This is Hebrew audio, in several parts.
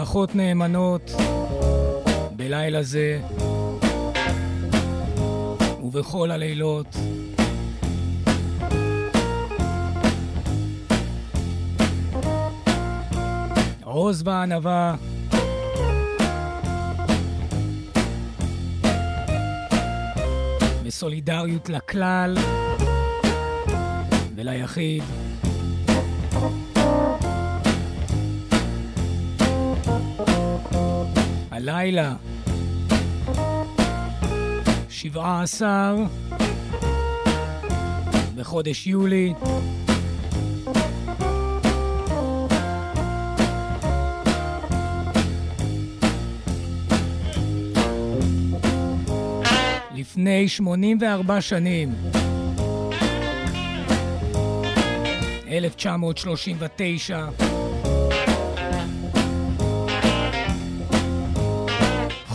ברכות נאמנות בלילה זה ובכל הלילות. עוז וענווה וסולידריות לכלל וליחיד. שבעה עשר. בחודש יולי. לפני 84 שנים, 1939,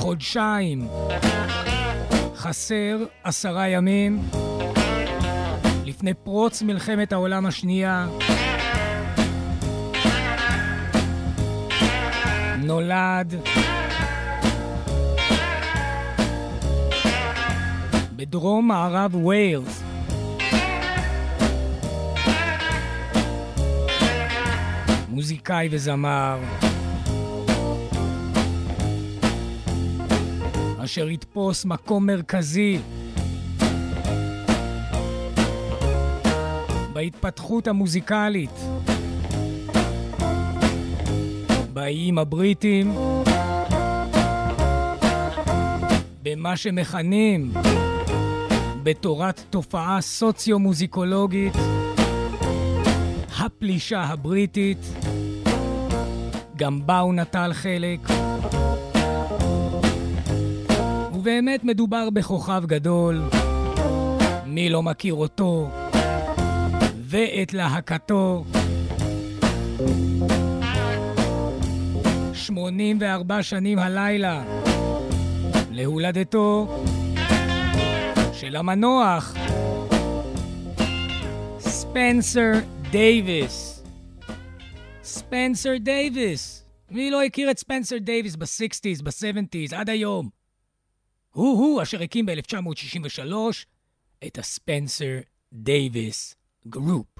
חודשיים, חסר עשרה ימים, לפני פרוץ מלחמת העולם השנייה, נולד. בדרום מערב ויילס. מוזיקאי וזמר, אשר יתפוס מקום מרכזי בהתפתחות המוזיקלית באיים הבריטים, במה שמכנים בתורת תופעה סוציו-מוזיקולוגית, הפלישה הבריטית, גם בה הוא נטל חלק. ובאמת מדובר בכוכב גדול, מי לא מכיר אותו ואת להקתו. 84 שנים הלילה להולדתו של המנוח ספנסר דייוויס. ספנסר דייוויס. מי לא הכיר את ספנסר דייוויס ב-60's, ב-70's, עד היום? הוא-הוא אשר הקים ב-1963 את הספנסר דייוויס גרופ.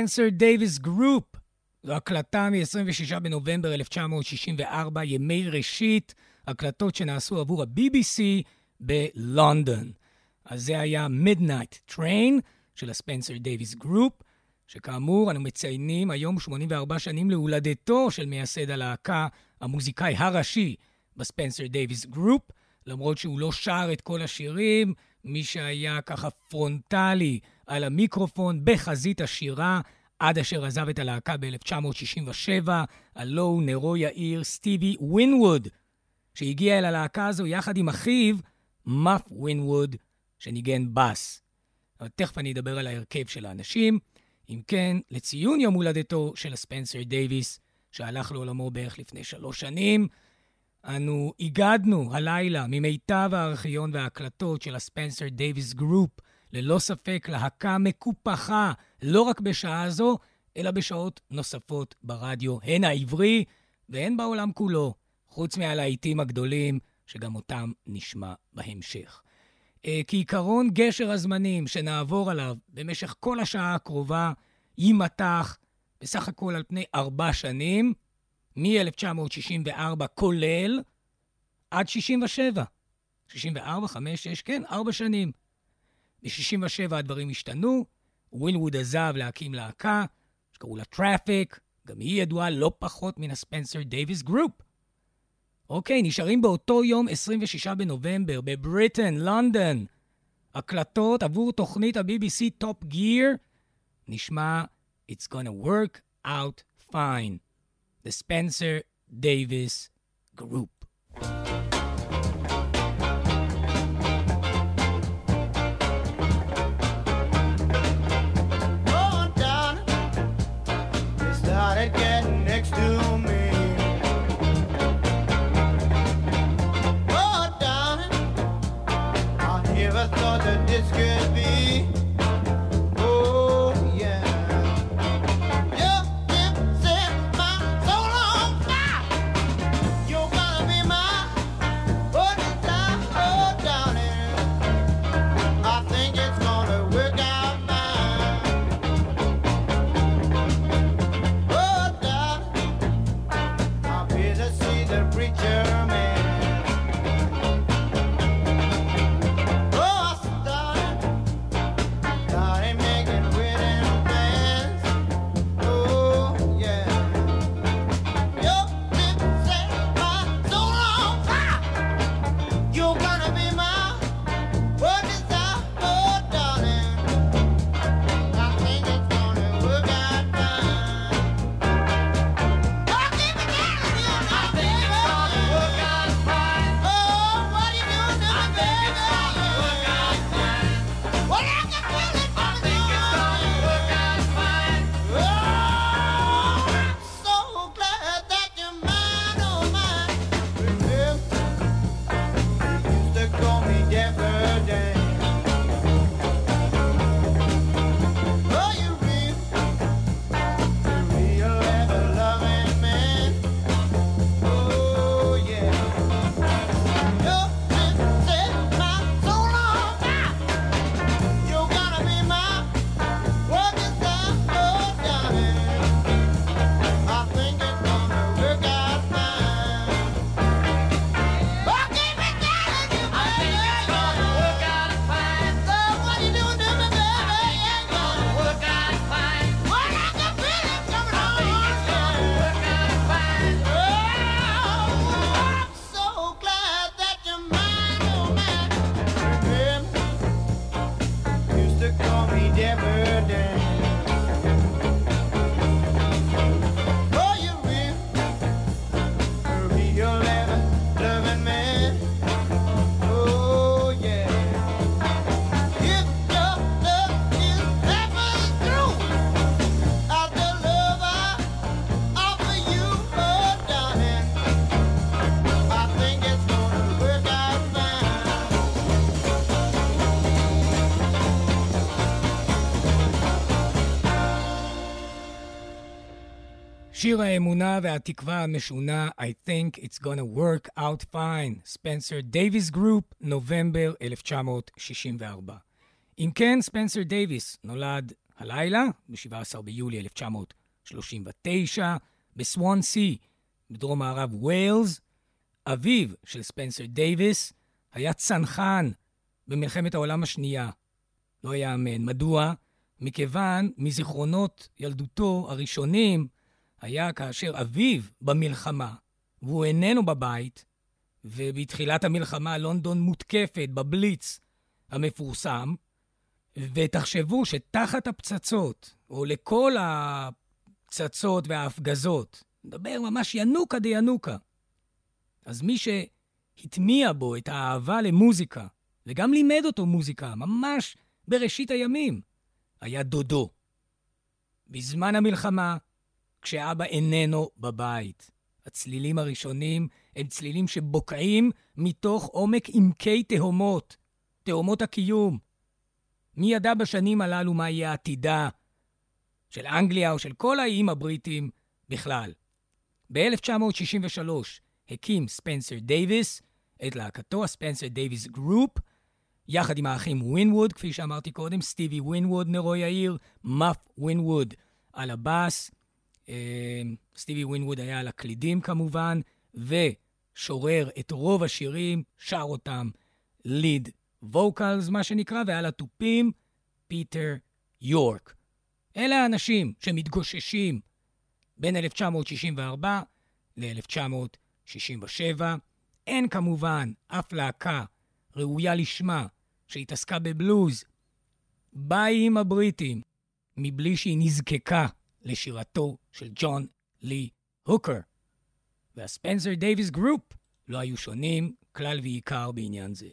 ספנסר דייוויס גרופ. זו הקלטה מ-26 בנובמבר 1964, ימי ראשית, הקלטות שנעשו עבור ה-BBC בלונדון. אז זה היה Midnight Train של הספנסר דייוויס גרופ, שכאמור, אנו מציינים היום 84 שנים להולדתו של מייסד הלהקה, המוזיקאי הראשי בספנסר דייוויס גרופ, למרות שהוא לא שר את כל השירים, מי שהיה ככה פרונטלי על המיקרופון בחזית השירה, עד אשר עזב את הלהקה ב-1967, הלו הוא נרו יאיר סטיבי ווינווד, שהגיע אל הלהקה הזו יחד עם אחיו, מאף ווינווד, שניגן בס. אבל תכף אני אדבר על ההרכב של האנשים. אם כן, לציון יום הולדתו של ספנסר דייוויס, שהלך לעולמו בערך לפני שלוש שנים, אנו איגדנו הלילה ממיטב הארכיון וההקלטות של הספנסר דייוויס גרופ, ללא ספק להקה מקופחה, לא רק בשעה זו, אלא בשעות נוספות ברדיו, הן העברי והן בעולם כולו, חוץ מהלהיטים הגדולים, שגם אותם נשמע בהמשך. אה, כעיקרון, גשר הזמנים שנעבור עליו במשך כל השעה הקרובה יימתח בסך הכל על פני ארבע שנים, מ-1964 כולל, עד 67. 64, 5, 6, כן, ארבע שנים. ב-67 הדברים השתנו, ווינווד עזב להקים להקה, שקראו לה טראפיק, גם היא ידועה לא פחות מן הספנסר דייוויס גרופ. אוקיי, נשארים באותו יום, 26 בנובמבר, בבריטן, לונדון. הקלטות עבור תוכנית ה-BBC Top Gear, נשמע It's gonna work out fine. The Spencer Davis Group. שיר האמונה והתקווה המשונה, I think it's gonna work out fine, ספנסר דייוויס גרופ, נובמבר 1964. אם כן, ספנסר דייוויס נולד הלילה, ב-17 ביולי 1939, בסוואנסי, בדרום מערב ווילס. אביו של ספנסר דייוויס היה צנחן במלחמת העולם השנייה. לא יאמן. מדוע? מכיוון מזיכרונות ילדותו הראשונים היה כאשר אביו במלחמה, והוא איננו בבית, ובתחילת המלחמה לונדון מותקפת בבליץ המפורסם, ותחשבו שתחת הפצצות, או לכל הפצצות וההפגזות, נדבר ממש ינוקה דיינוקה. אז מי שהטמיע בו את האהבה למוזיקה, וגם לימד אותו מוזיקה, ממש בראשית הימים, היה דודו. בזמן המלחמה, כשאבא איננו בבית. הצלילים הראשונים הם צלילים שבוקעים מתוך עומק עמקי תהומות, תהומות הקיום. מי ידע בשנים הללו מה יהיה עתידה של אנגליה או של כל האיים הבריטים בכלל? ב-1963 הקים ספנסר דייוויס את להקתו, הספנסר דייוויס גרופ, יחד עם האחים ווינווד, כפי שאמרתי קודם, סטיבי ווינווד נרו יאיר, מאף ווינווד על הבאס, סטיבי ווינווד היה על הקלידים כמובן, ושורר את רוב השירים, שר אותם lead vocals, מה שנקרא, ועל התופים, פיטר יורק. אלה האנשים שמתגוששים בין 1964 ל-1967. אין כמובן אף להקה ראויה לשמה שהתעסקה בבלוז באיים הבריטים מבלי שהיא נזקקה לשירתו של ג'ון לי הוקר. והספנסר דייוויס גרופ לא היו שונים כלל ועיקר בעניין זה.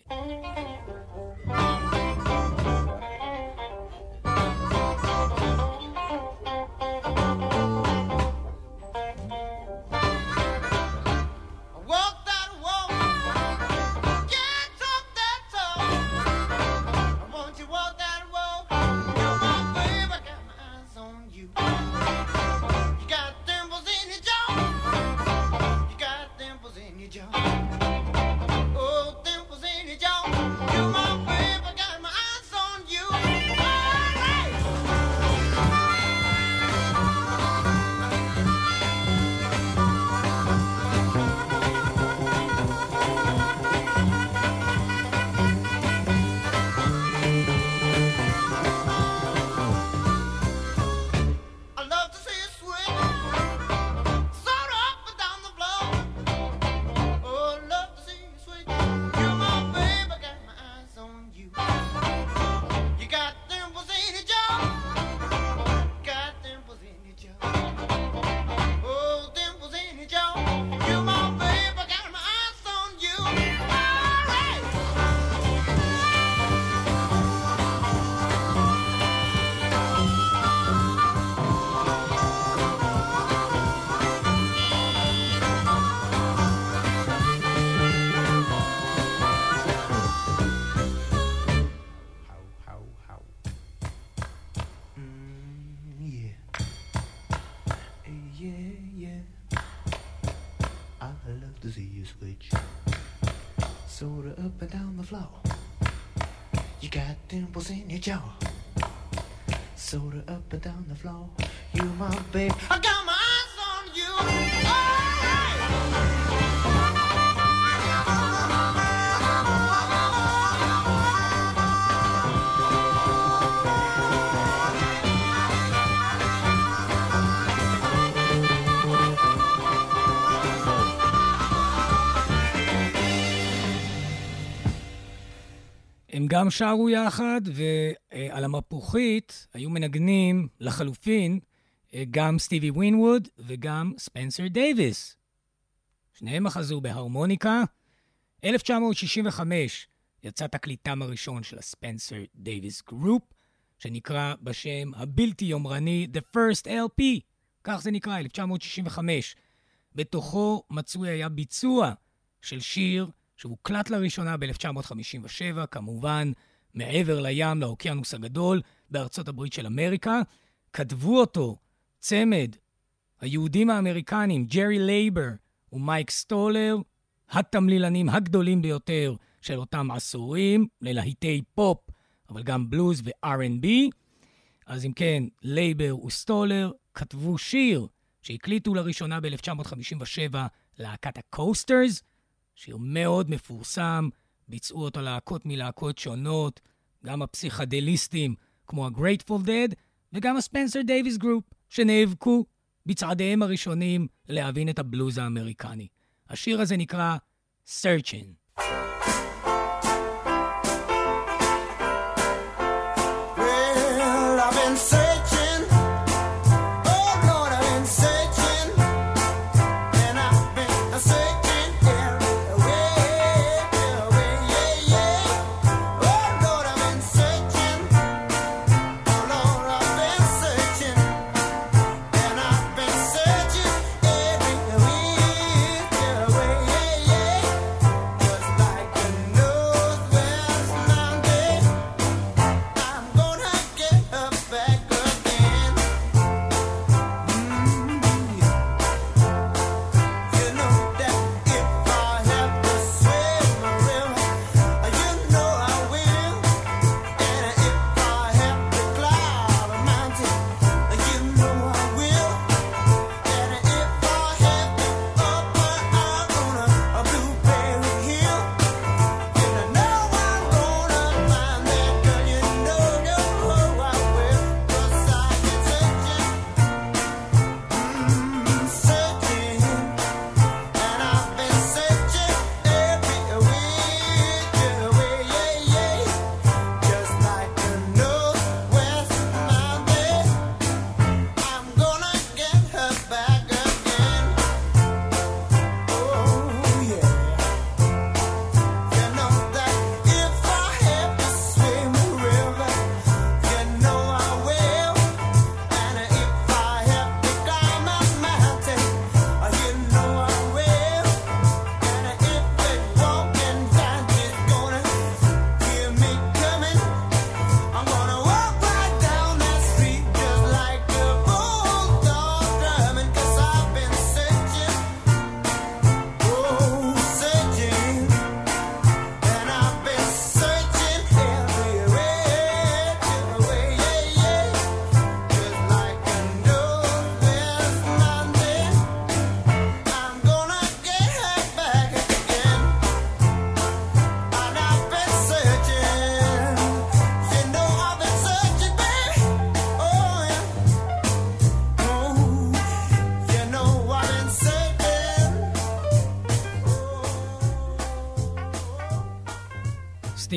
Floor. You my babe. I got my eyes on you. Right. הם גם שרו יחד, ועל המפוחית היו מנגנים לחלופין אה, גם סטיבי ווינווד וגם ספנסר דייוויס. שניהם אחזו בהרמוניקה. 1965 יצא תקליטם הראשון של הספנסר דייוויס גרופ, שנקרא בשם הבלתי יומרני The First LP, כך זה נקרא, 1965. בתוכו מצוי היה ביצוע של שיר שהוקלט לראשונה ב-1957, כמובן מעבר לים, לאוקיינוס הגדול, בארצות הברית של אמריקה. כתבו אותו צמד היהודים האמריקנים, ג'רי לייבר ומייק סטולר, התמלילנים הגדולים ביותר של אותם עשורים, ללהיטי פופ, אבל גם בלוז ו-R&B. אז אם כן, לייבר וסטולר כתבו שיר שהקליטו לראשונה ב-1957 להקת הקוסטרס, שיר מאוד מפורסם ביצעו אותו להקות מלהקות שונות, גם הפסיכדליסטים כמו ה-Grateful Dead וגם הספנסר דייוויס גרופ, שנאבקו בצעדיהם הראשונים להבין את הבלוז האמריקני. השיר הזה נקרא Searching.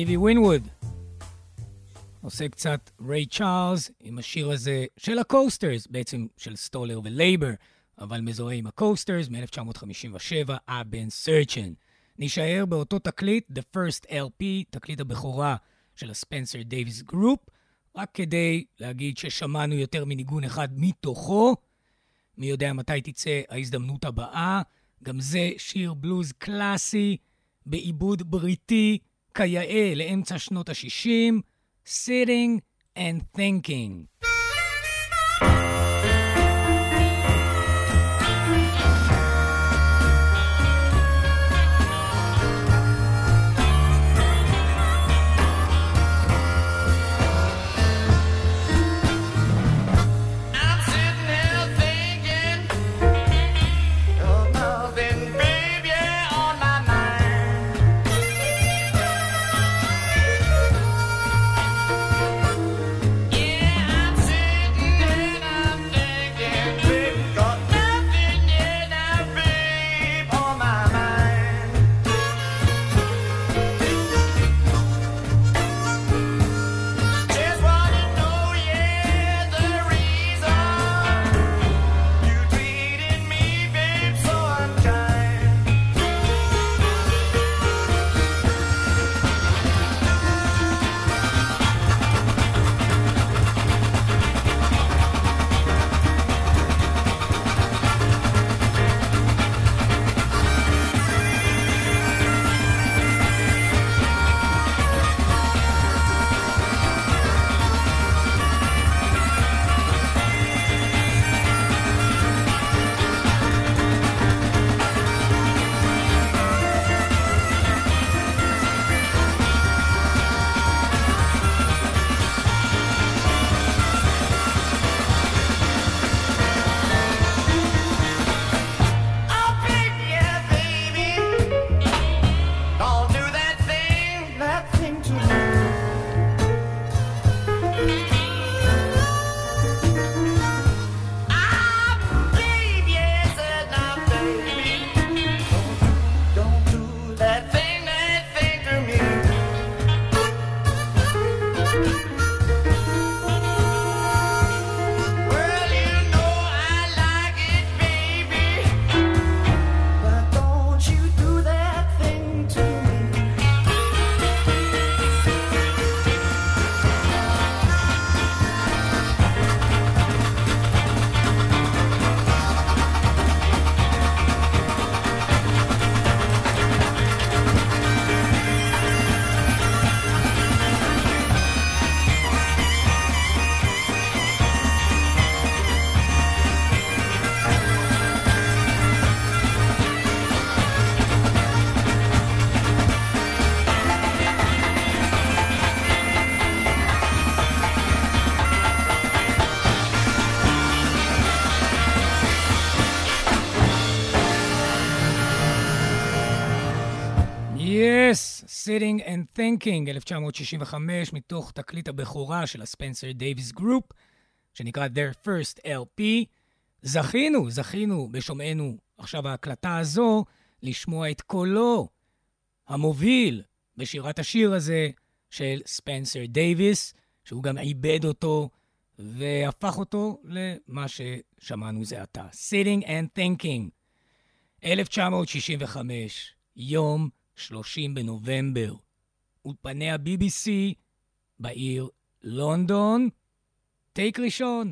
סטיבי ווינווד. עושה קצת ריי צ'ארלס עם השיר הזה של הקוסטרס, בעצם של סטולר ולייבר, אבל מזוהה עם הקוסטרס מ-1957, I've been searching. נישאר באותו תקליט, The First LP, תקליט הבכורה של הספנסר דייוויס גרופ, רק כדי להגיד ששמענו יותר מניגון אחד מתוכו. מי יודע מתי תצא ההזדמנות הבאה. גם זה שיר בלוז קלאסי, בעיבוד בריטי, כיאה לאמצע שנות ה-60, Sitting and Thinking. Sitting and Thinking, 1965, מתוך תקליט הבכורה של הספנסר דייוויס גרופ, שנקרא Their First LP. זכינו, זכינו בשומענו עכשיו ההקלטה הזו, לשמוע את קולו המוביל בשירת השיר הזה של ספנסר דייוויס, שהוא גם עיבד אותו והפך אותו למה ששמענו זה עתה. Sitting and Thinking, 1965, יום 30 בנובמבר, אולפני ה-BBC בעיר לונדון. טייק ראשון.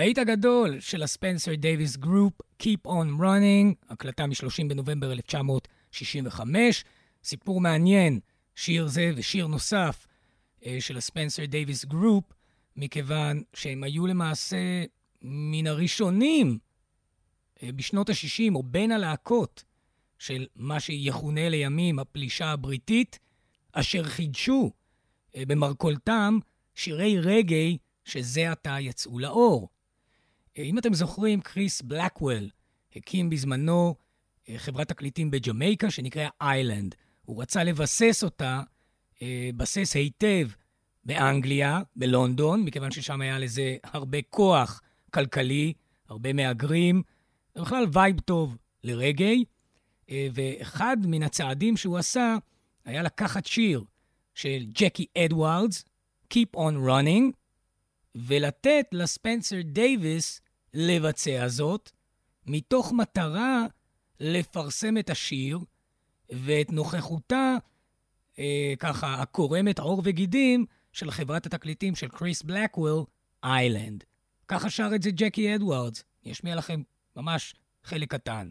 הלהיט הגדול של הספנסר דייוויס גרופ, Keep on Running, הקלטה מ-30 בנובמבר 1965. סיפור מעניין, שיר זה ושיר נוסף אה, של הספנסר דייוויס גרופ, מכיוון שהם היו למעשה מן הראשונים אה, בשנות ה-60, או בין הלהקות של מה שיכונה לימים הפלישה הבריטית, אשר חידשו אה, במרכולתם שירי רגאיי שזה עתה יצאו לאור. אם אתם זוכרים, קריס בלקוול הקים בזמנו אה, חברת תקליטים בג'מייקה שנקרא איילנד. הוא רצה לבסס אותה, אה, בסס היטב באנגליה, בלונדון, מכיוון ששם היה לזה הרבה כוח כלכלי, הרבה מהגרים, ובכלל vibe טוב לרגאיי. אה, ואחד מן הצעדים שהוא עשה היה לקחת שיר של ג'קי אדוארדס, Keep on Running, ולתת לספנסר דייוויס לבצע זאת, מתוך מטרה לפרסם את השיר ואת נוכחותה, אה, ככה, הקורמת עור וגידים של חברת התקליטים של קריס בלקוול, איילנד. ככה שר את זה ג'קי אדוארדס. אני אשמיע לכם ממש חלק קטן.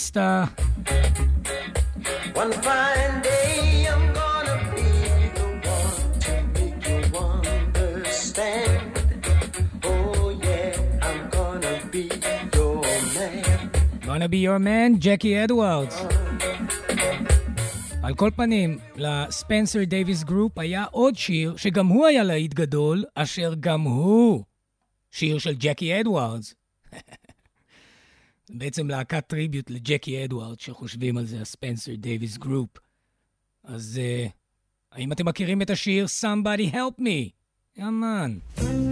רסטה. One fine day I'm gonna be the one to make you understand. Oh yeah, I'm gonna be your man. gonna be your man, ג'קי אדוארדס. על כל פנים, לספנסר דייוויס גרופ היה עוד שיר שגם הוא היה להיט גדול, אשר גם הוא שיר של ג'קי אדוארדס. בעצם להקת tribute לג'קי אדוארד, שחושבים על זה, הספנסר דייוויס גרופ. אז uh, האם אתם מכירים את השיר Somebody Help Me? Yeah man. Yeah,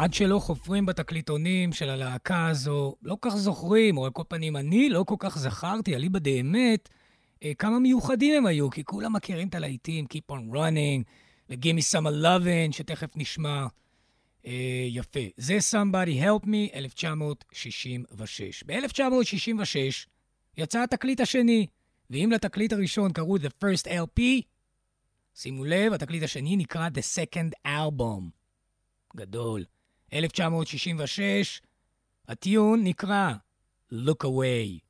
עד שלא חופרים בתקליטונים של הלהקה הזו, לא כך זוכרים, או על כל פנים, אני לא כל כך זכרתי, אליבא דאמת, אה, כמה מיוחדים הם היו, כי כולם מכירים את הלהיטים, Keep on Running, ו-Give me some lovin', שתכף נשמע. אה, יפה. זה Somebody Help Me, 1966. ב-1966 יצא התקליט השני, ואם לתקליט הראשון קראו The First LP, שימו לב, התקליט השני נקרא The Second Album. גדול. 1966, הטיון נקרא Look Away.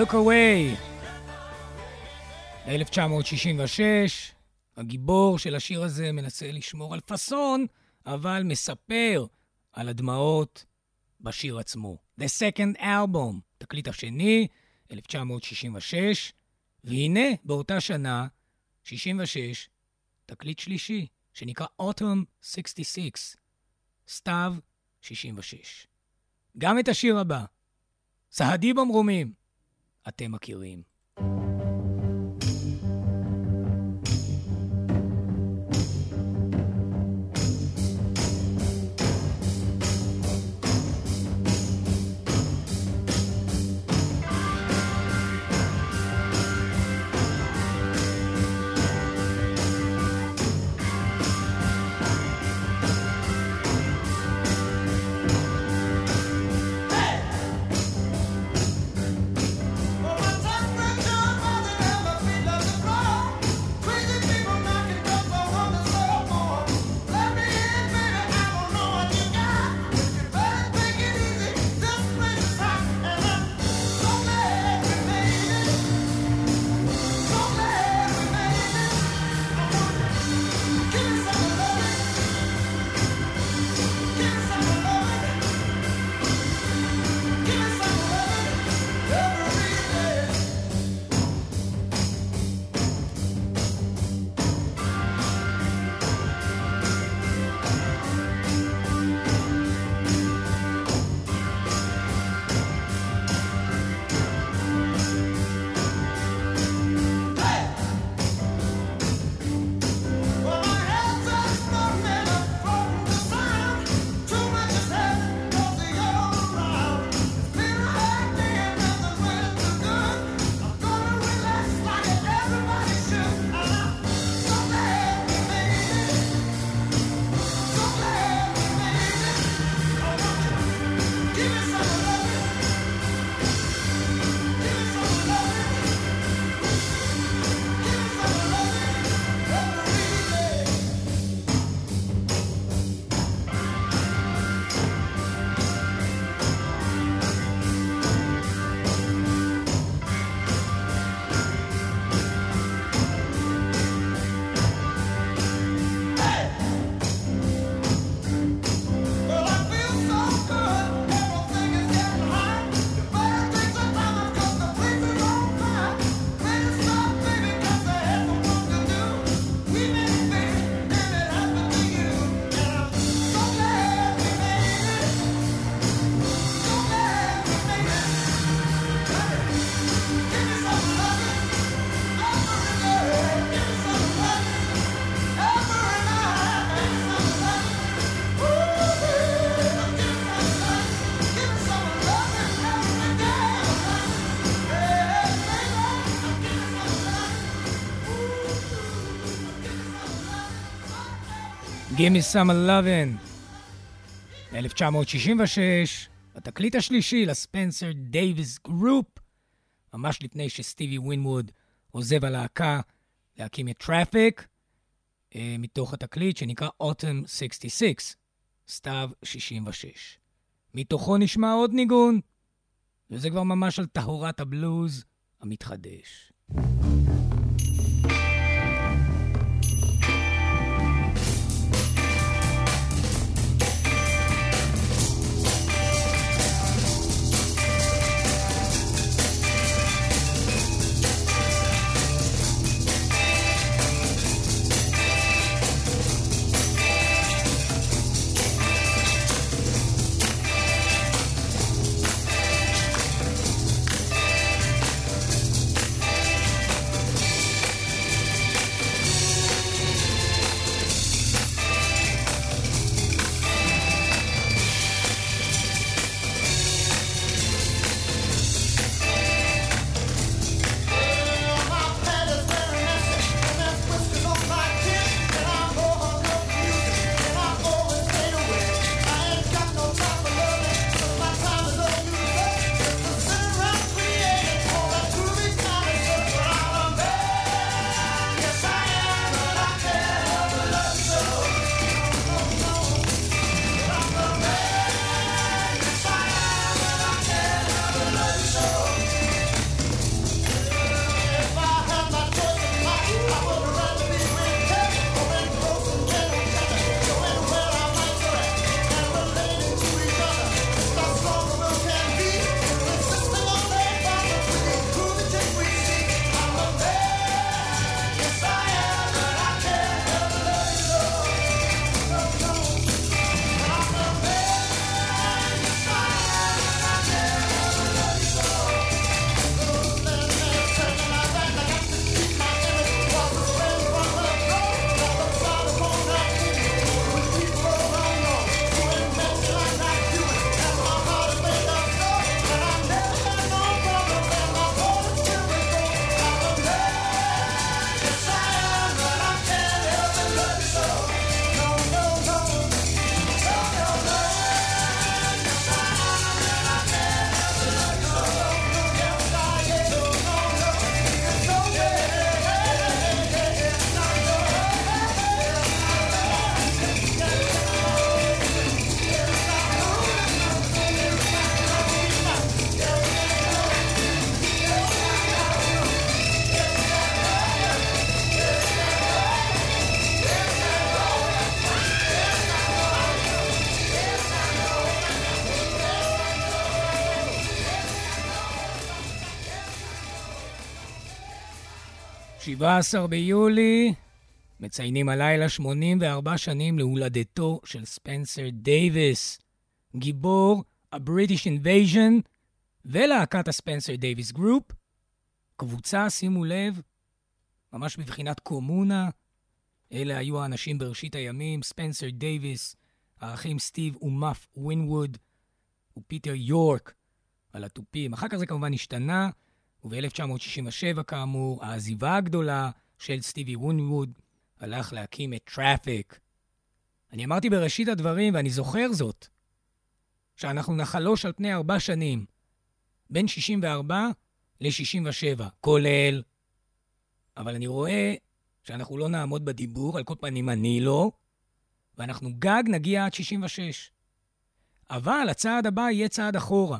Look Away. 1966, הגיבור של השיר הזה מנסה לשמור על פאסון, אבל מספר על הדמעות בשיר עצמו. The Second Album, תקליט השני, 1966, והנה, באותה שנה, 66, תקליט שלישי, שנקרא Autumn 66, סתיו 66. גם את השיר הבא, סהדי במרומים, אתם מכירים. Give me some lovin' 1966, התקליט השלישי לספנסר דייוויס גרופ, ממש לפני שסטיבי ווינווד עוזב הלהקה להקים את טראפיק, אה, מתוך התקליט שנקרא Autumn 66, סתיו 66. מתוכו נשמע עוד ניגון, וזה כבר ממש על טהרת הבלוז המתחדש. thank you 17 ביולי, מציינים הלילה 84 שנים להולדתו של ספנסר דייוויס, גיבור ה-British Invasion ולהקת הספנסר דייוויס גרופ. קבוצה, שימו לב, ממש בבחינת קומונה. אלה היו האנשים בראשית הימים, ספנסר דייוויס, האחים סטיב ומאף ווינווד ופיטר יורק על התופים. אחר כך זה כמובן השתנה, וב-1967 כאמור, העזיבה הגדולה של סטיבי ווינווד הלך להקים את טראפיק. אני אמרתי בראשית הדברים, ואני זוכר זאת, שאנחנו נחלוש על פני ארבע שנים, בין 64 ל-67, כולל. אבל אני רואה שאנחנו לא נעמוד בדיבור, על כל פנים אני לא, ואנחנו גג נגיע עד 66. אבל הצעד הבא יהיה צעד אחורה,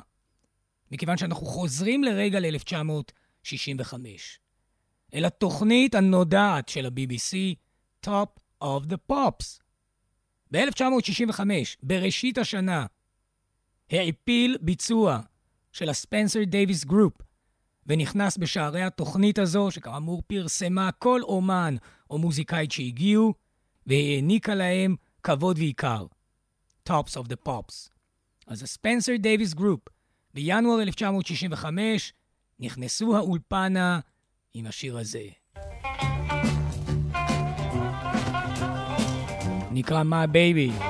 מכיוון שאנחנו חוזרים לרגע ל-1965, אל התוכנית הנודעת של ה-BBC, Top of the Pops. ב-1965, בראשית השנה, העפיל ביצוע של הספנסר דייוויס גרופ, ונכנס בשערי התוכנית הזו, שכאמור פרסמה כל אומן או מוזיקאית שהגיעו, והעניקה להם כבוד ויקר. Tops of the Pops. אז הספנסר דייוויס גרופ, בינואר 1965, נכנסו האולפנה עם השיר הזה. נקרא My Baby.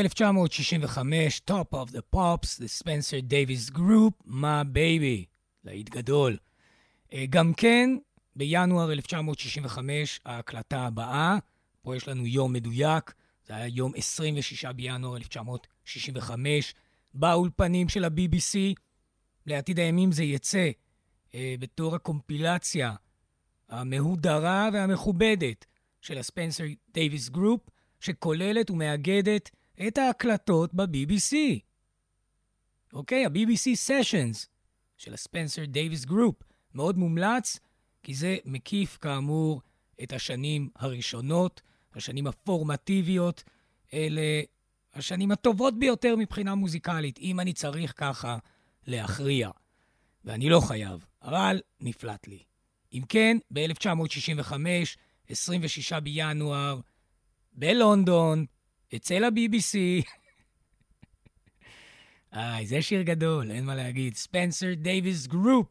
1965, Top of the Pops, The Spencer Davis Group, My Baby, להיט גדול. אה, גם כן, בינואר 1965, ההקלטה הבאה, פה יש לנו יום מדויק, זה היה יום 26 בינואר 1965, באולפנים של ה-BBC. לעתיד הימים זה יצא אה, בתור הקומפילציה המהודרה והמכובדת של הספנסר דייוויס גרופ, שכוללת ומאגדת את ההקלטות ב-BBC. אוקיי, ה-BBC Sessions של הספנסר דייוויס גרופ. מאוד מומלץ, כי זה מקיף כאמור את השנים הראשונות, השנים הפורמטיביות, אלה השנים הטובות ביותר מבחינה מוזיקלית, אם אני צריך ככה להכריע. ואני לא חייב, אבל נפלט לי. אם כן, ב-1965 26 בינואר, בלונדון, אצל ה-BBC. איי, זה שיר גדול, אין מה להגיד. ספנסר דייוויס גרופ.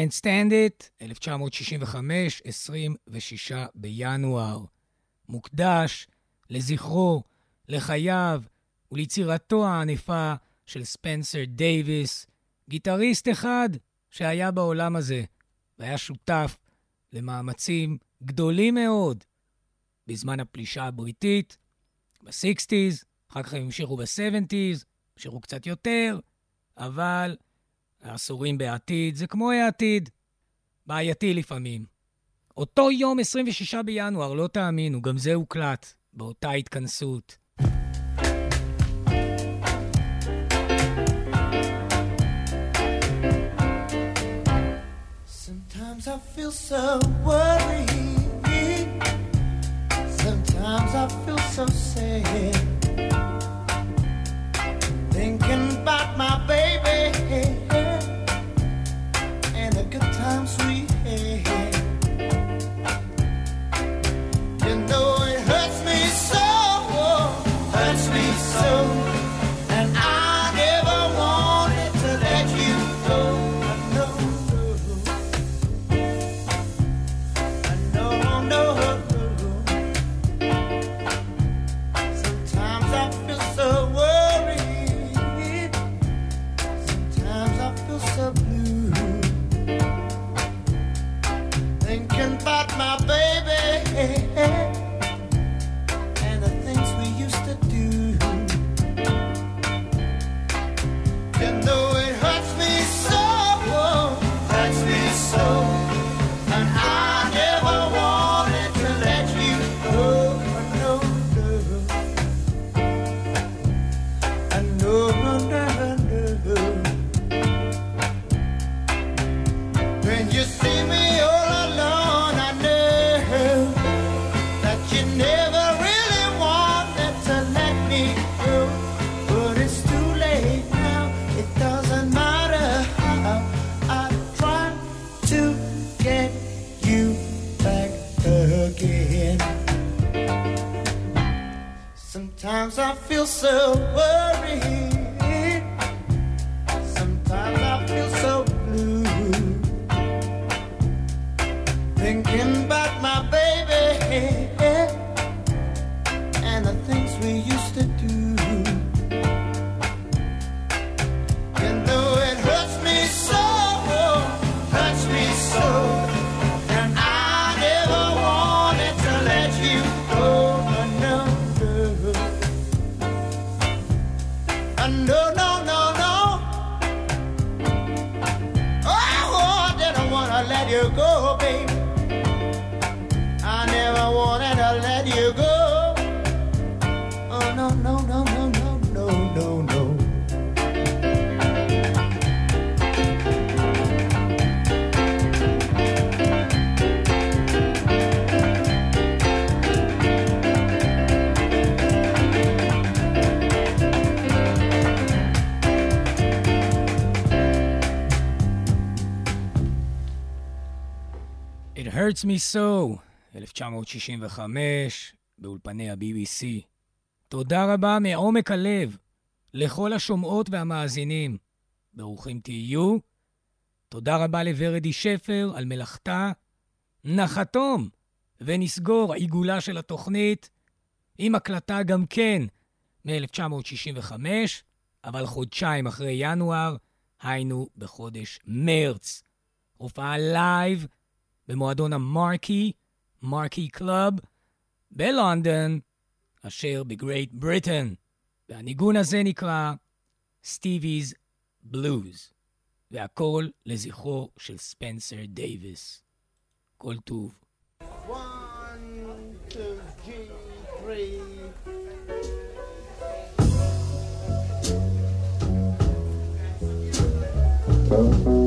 Can't Stand It, 1965, 26 בינואר. מוקדש לזכרו, לחייו וליצירתו הענפה של ספנסר דייוויס, גיטריסט אחד שהיה בעולם הזה והיה שותף למאמצים גדולים מאוד בזמן הפלישה הבריטית, ב-60's, אחר כך הם המשיכו ב-70's, המשיכו קצת יותר, אבל העשורים בעתיד זה כמו העתיד, בעייתי לפעמים. אותו יום, 26 בינואר, לא תאמינו, גם זה הוקלט, באותה התכנסות. Sometimes I feel so sad. Thinking about my baby. I'm sweet. Hurts Me So, 1965, באולפני ה-BBC. תודה רבה מעומק הלב לכל השומעות והמאזינים. ברוכים תהיו. תודה רבה לוורדי שפר על מלאכתה. נחתום ונסגור עיגולה של התוכנית עם הקלטה גם כן מ-1965, אבל חודשיים אחרי ינואר, היינו בחודש מרץ. הופעה לייב במועדון המרקי, Marquee Club, בלונדון, אשר ב Great Britain. והניגון הזה נקרא Stevie's Blues, והכל לזכרו של ספנסר דייוויס. כל טוב. One, two, three, three. Oh